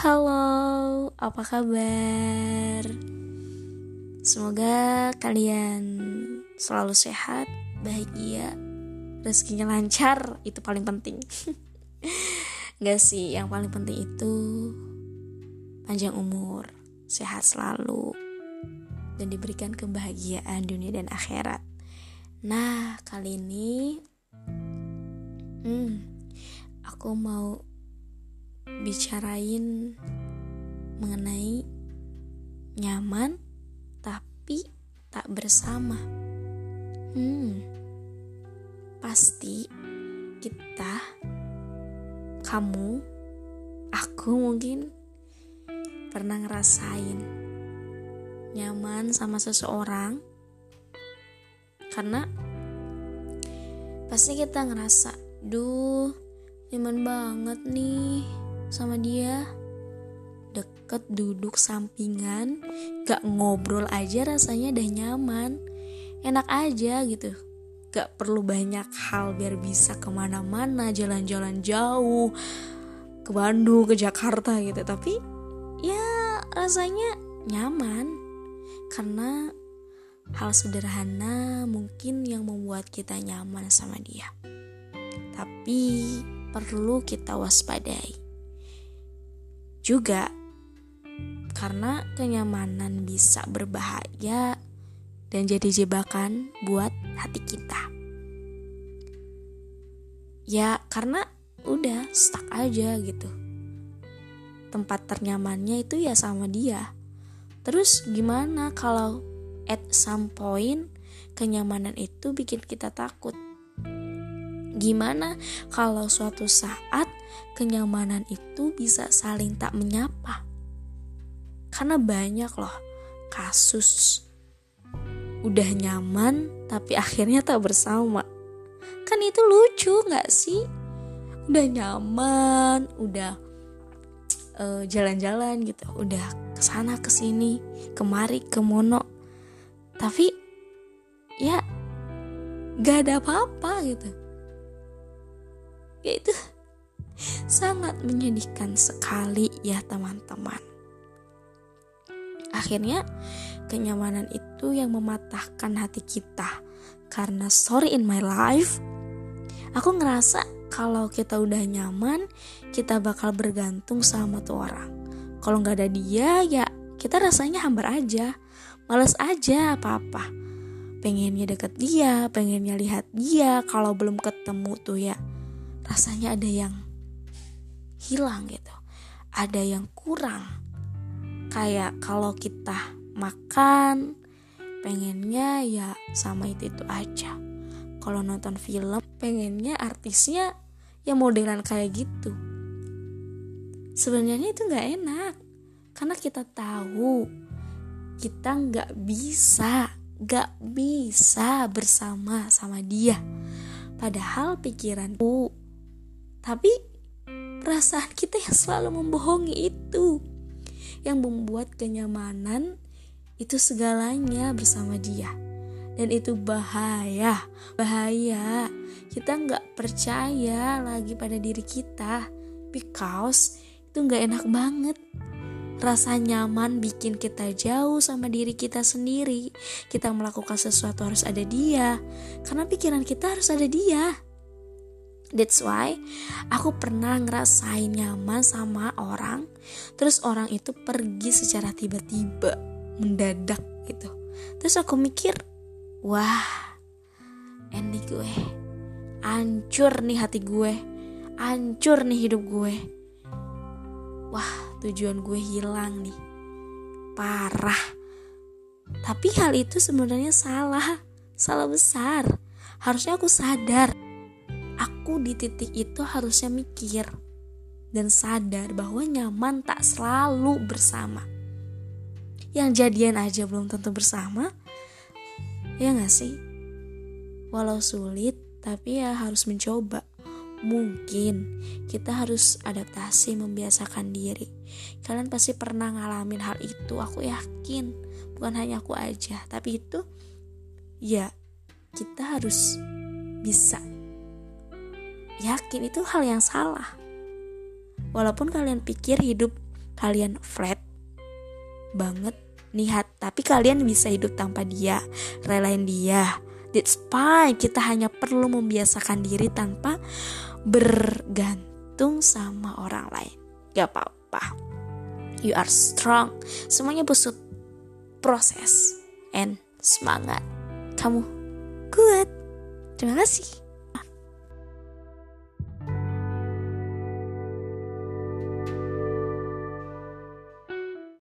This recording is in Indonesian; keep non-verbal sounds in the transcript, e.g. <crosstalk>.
Halo, apa kabar? Semoga kalian selalu sehat, bahagia, rezekinya lancar, itu paling penting. <laughs> Gak sih, yang paling penting itu panjang umur, sehat selalu, dan diberikan kebahagiaan dunia dan akhirat. Nah, kali ini, hmm, aku mau bicarain mengenai nyaman tapi tak bersama. Hmm, pasti kita, kamu, aku mungkin pernah ngerasain nyaman sama seseorang karena pasti kita ngerasa, duh, nyaman banget nih sama dia. Deket duduk sampingan gak ngobrol aja rasanya udah nyaman. Enak aja gitu. Gak perlu banyak hal biar bisa ke mana-mana jalan-jalan jauh ke Bandung ke Jakarta gitu. Tapi ya rasanya nyaman. Karena hal sederhana mungkin yang membuat kita nyaman sama dia. Tapi perlu kita waspadai juga karena kenyamanan bisa berbahaya dan jadi jebakan buat hati kita. Ya, karena udah stuck aja gitu. Tempat ternyamannya itu ya sama dia. Terus gimana kalau at some point kenyamanan itu bikin kita takut? Gimana kalau suatu saat kenyamanan itu bisa saling tak menyapa? Karena banyak loh kasus udah nyaman tapi akhirnya tak bersama. Kan itu lucu gak sih? Udah nyaman, udah jalan jalan-jalan gitu, udah ke sana ke sini, kemari ke mono. Tapi ya gak ada apa-apa gitu ya itu sangat menyedihkan sekali ya teman-teman. Akhirnya kenyamanan itu yang mematahkan hati kita. Karena sorry in my life. Aku ngerasa kalau kita udah nyaman kita bakal bergantung sama tuh orang. Kalau nggak ada dia ya kita rasanya hambar aja. Males aja apa-apa. Pengennya deket dia pengennya lihat dia. Kalau belum ketemu tuh ya rasanya ada yang hilang gitu. Ada yang kurang. Kayak kalau kita makan pengennya ya sama itu itu aja. Kalau nonton film pengennya artisnya ya modelan kayak gitu. Sebenarnya itu nggak enak. Karena kita tahu kita nggak bisa nggak bisa bersama sama dia. Padahal pikiranku tapi perasaan kita yang selalu membohongi itu. Yang membuat kenyamanan itu segalanya bersama dia. Dan itu bahaya bahaya. Kita nggak percaya lagi pada diri kita. Because itu nggak enak banget. Rasa nyaman bikin kita jauh sama diri kita sendiri. Kita melakukan sesuatu harus ada dia. Karena pikiran kita harus ada dia That's why aku pernah ngerasain nyaman sama orang, terus orang itu pergi secara tiba-tiba, mendadak gitu. Terus aku mikir, wah, ini gue, hancur nih hati gue, hancur nih hidup gue. Wah, tujuan gue hilang nih, parah. Tapi hal itu sebenarnya salah, salah besar. Harusnya aku sadar aku di titik itu harusnya mikir dan sadar bahwa nyaman tak selalu bersama. Yang jadian aja belum tentu bersama, ya gak sih? Walau sulit, tapi ya harus mencoba. Mungkin kita harus adaptasi membiasakan diri. Kalian pasti pernah ngalamin hal itu, aku yakin. Bukan hanya aku aja, tapi itu ya kita harus bisa yakin itu hal yang salah. Walaupun kalian pikir hidup kalian flat banget niat tapi kalian bisa hidup tanpa dia relain dia. That's fine. Kita hanya perlu membiasakan diri tanpa bergantung sama orang lain. Gak apa-apa. You are strong. Semuanya butuh proses and semangat. Kamu kuat terima kasih